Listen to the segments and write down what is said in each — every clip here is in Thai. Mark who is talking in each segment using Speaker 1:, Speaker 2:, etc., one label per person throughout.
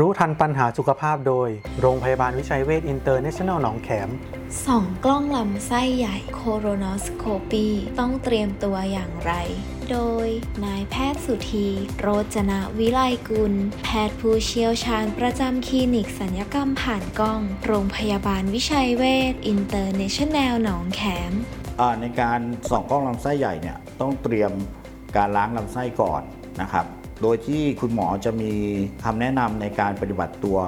Speaker 1: รู้ทันปัญหาสุขภาพโดย โรงพยาบาลวิชัยเวชอินเตอร์เนชั่นแนลหนองแขม
Speaker 2: ส่องกล้องลำไส้ใหญ่ colonoscopy ต้องเตรียมตัวอย่างไร โดย นายแพทย์สุธี โรจนะวิไลกุล แพทย์ผู้เชี่ยวชาญประจำคลินิกศัลยกรรมผ่านกล้อง โรงพยาบาลวิชัยเวชอินเตอร์เนชั่นแนลหนองแขม
Speaker 3: อ่าในการส่องกล้องลำไส้ใหญ่เนี่ยต้องเตรียมการล้างลำไส้ก่อนนะครับ โดยที่คุณหมอจะมีคำแนะนำในการปฏิบัติตัว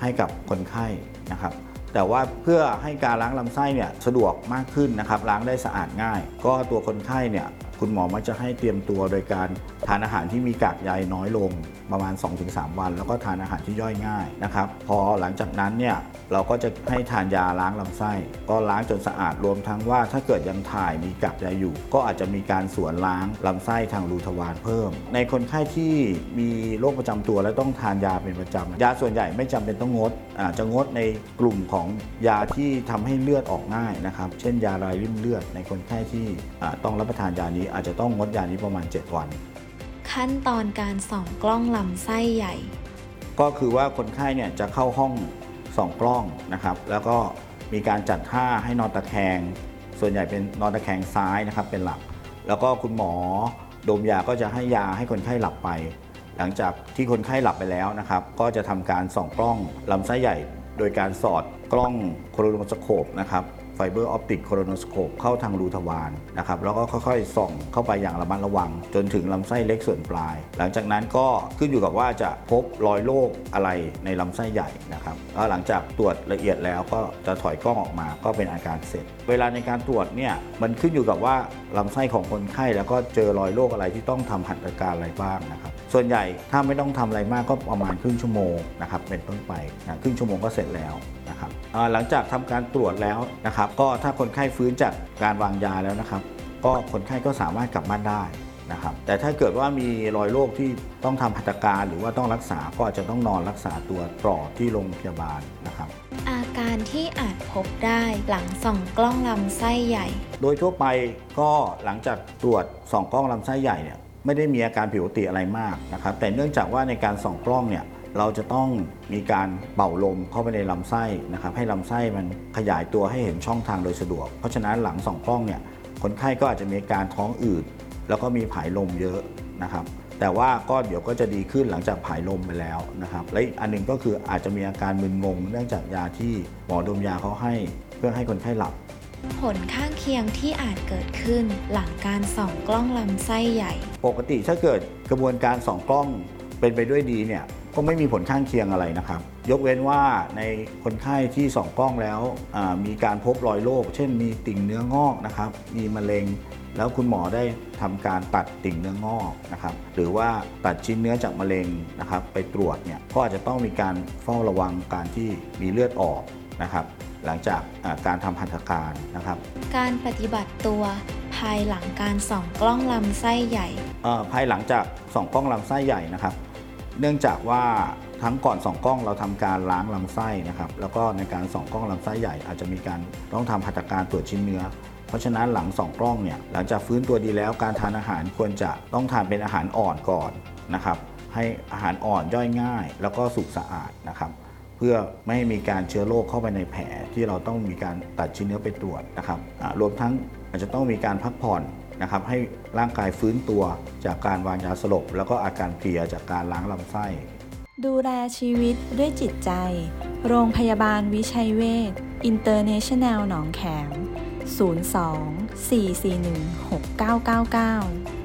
Speaker 3: ให้กับคนไข้นะครับแต่ว่าเพื่อให้การล้างลำไส้เนี่ยสะดวกมากขึ้นนะครับล้างได้สะอาดง่าย ก็ตัวคนไข้เนี่ยคุณหมอมักจะให้เตรียมตัวโดยการทานอาหารที่มีกากใยน้อยลง ประมาณ 2-3 วัน แล้วก็ทานอาหารที่ย่อยง่ายนะครับ พอหลังจากนั้นเนี่ยเราก็จะให้ทานยาล้างลำไส้ ก็ล้างจนสะอาดรวมทั้งว่าถ้าเกิดยังถ่ายมีกากใยอยู่ ก็อาจจะมีการสวนล้างลำไส้ทางรูทวารเพิ่ม ในคนไข้ที่มีโรคประจำตัวและต้องทานยาเป็นประจำยาส่วนใหญ่ไม่จำเป็นต้องงดอาจจะงดในกลุ่มของยาที่ทำให้เลือดออกง่ายนะครับ เช่นยาลายริ่มเลือดในคนไข้ที่ต้องรับประทานยานี้อาจจะต้องงดยานี้ประมาณ 7 วัน
Speaker 2: ขั้นตอนการส่องกล้องลำไส้ใหญ่
Speaker 3: ก็คือว่าคนไข้เนี่ยจะเข้าห้องส่องกล้องนะครับ แล้วก็มีการจัดท่าให้นอนตะแคง ส่วนใหญ่เป็นนอนตะแคงซ้ายนะครับเป็นหลัก แล้วก็คุณหมอดมยาก็จะให้ยาให้คนไข้หลับไป หลังจากที่คนไข้หลับไปแล้วนะครับ ก็จะทำการส่องกล้องลำไส้ใหญ่ โดยการสอดกล้อง colonoscope นะครับ fiberoptic colonoscope เข้าทางรูทวารนะครับแล้วก็ค่อยๆ ส่องเข้าไปอย่างระมัดระวัง จนถึงลำไส้เล็กส่วนปลาย หลังจากนั้นก็ขึ้นอยู่กับว่าจะพบรอยโรคอะไรในลำไส้ใหญ่นะครับแล้วหลังจากตรวจละเอียดแล้วก็จะถอยกล้องออกมาก็เป็นอาการเสร็จ เวลาในการตรวจเนี่ยมันขึ้นอยู่กับว่าลำไส้ของคนไข้แล้วก็เจอรอยโรคอะไรที่ต้องทำหัตถการอะไรบ้างนะครับส่วนใหญ่ถ้าไม่ต้องทำอะไรมากก็ประมาณครึ่งชั่วโมงนะครับเป็นต้นไปนะครึ่งชั่วโมงก็เสร็จแล้วนะครับหลังจากทำการตรวจแล้วนะครับก็ถ้าคนไข้ฟื้นจากการวางยาแล้วนะครับ ก็คนไข้ก็สามารถกลับบ้านได้นะครับแต่ถ้าเกิดว่ามีรอยโรคที่ต้องทำหัตถการหรือว่าต้องรักษาก็อาจจะต้องนอนรักษาตัวต่อที่โรงพยาบาลนะครับ
Speaker 2: อาการที่อาจพบได้หลังส่องกล้องลำไส้ใหญ่
Speaker 3: โดยทั่วไปก็หลังจากตรวจส่องกล้องลำไส้ใหญ่เนี่ยไม่ได้มีอาการผิดปกติอะไรมากนะครับแต่เนื่องจากว่าในการส่องกล้องเนี่ย เราจะต้องมีการเป่าลมเข้าไปในลำไส้นะครับให้ลำไส้มันขยายตัวให้เห็นช่องทางโดยสะดวก เพราะฉะนั้นหลังส่องกล้องเนี่ยคนไข้ก็อาจจะมีอาการท้องอืด แล้วก็มีผายลมเยอะนะครับแต่ว่าก็เดี๋ยวก็จะดีขึ้นหลังจากผายลมไปแล้วนะครับและอีกอันหนึงก็คืออาจจะมีอาการมึนงง เนื่องจากยาที่หมอดมยาเขาให้เพื่อให้คนไข้หลับ
Speaker 2: ผลข้างเคียงที่อาจเกิดขึ้นหลังการส่องกล้องลำไส้ใหญ่
Speaker 3: ปกติถ้าเกิดกระบวนการส่องกล้อง เป็นไปด้วยดีเนี่ยก็ไม่มีผลข้างเคียงอะไรนะครับ ยกเว้นว่าในคนไข้ที่ส่องกล้องแล้วอ่ามีการพบรอยโรคเช่นมีติ่งเนื้องอกนะครับ มีมะเร็ง แล้วคุณหมอได้ทำการตัดติ่งเนื้องอกนะครับหรือว่าตัดชิ้นเนื้อจากมะเร็งนะครับ ไปตรวจเนี่ยก็อาจจะต้องมีการเฝ้าระวังการที่มีเลือดออกนะครับ หลังจากอ่าการทำหัตถการนะครับ
Speaker 2: การปฏิบัติตัวภายหลังการส่องกล้องลำไส้ใหญ่
Speaker 3: เอ่อภายหลังจากส่องกล้องลำไส้ใหญ่นะครับ เนื่องจากว่าทั้งก่อนส่องกล้องเราทำการล้างลำไส้นะครับ แล้วก็ในการส่องกล้องลำไส้ใหญ่อาจจะมีการต้องทำหัตถการตรวจชิ้นเนื้อ เพราะฉะนั้นหลังส่องกล้องเนี่ยหลังจากฟื้นตัวดีแล้วการทานอาหารควรจะต้องทานเป็นอาหารอ่อนก่อนนะครับ ให้อาหารอ่อนย่อยง่าย แล้วก็สุกสะอาดนะครับ เพื่อไม่ให้มีการเชื้อโรคเข้าไปในแผลที่เราต้องมีการตัดชิ้นเนื้อไปตรวจนะครับรวมทั้งอาจจะต้องมีการพักผ่อนนะครับให้ร่างกายฟื้นตัวจากการวางยาสลบ แล้วก็อาการเพลียจากการล้างลำไส้
Speaker 4: ดูแลชีวิตด้วยจิตใจ โรงพยาบาลวิชัยเวชอินเตอร์เนชั่นแนลหนองแขม 02 441 6999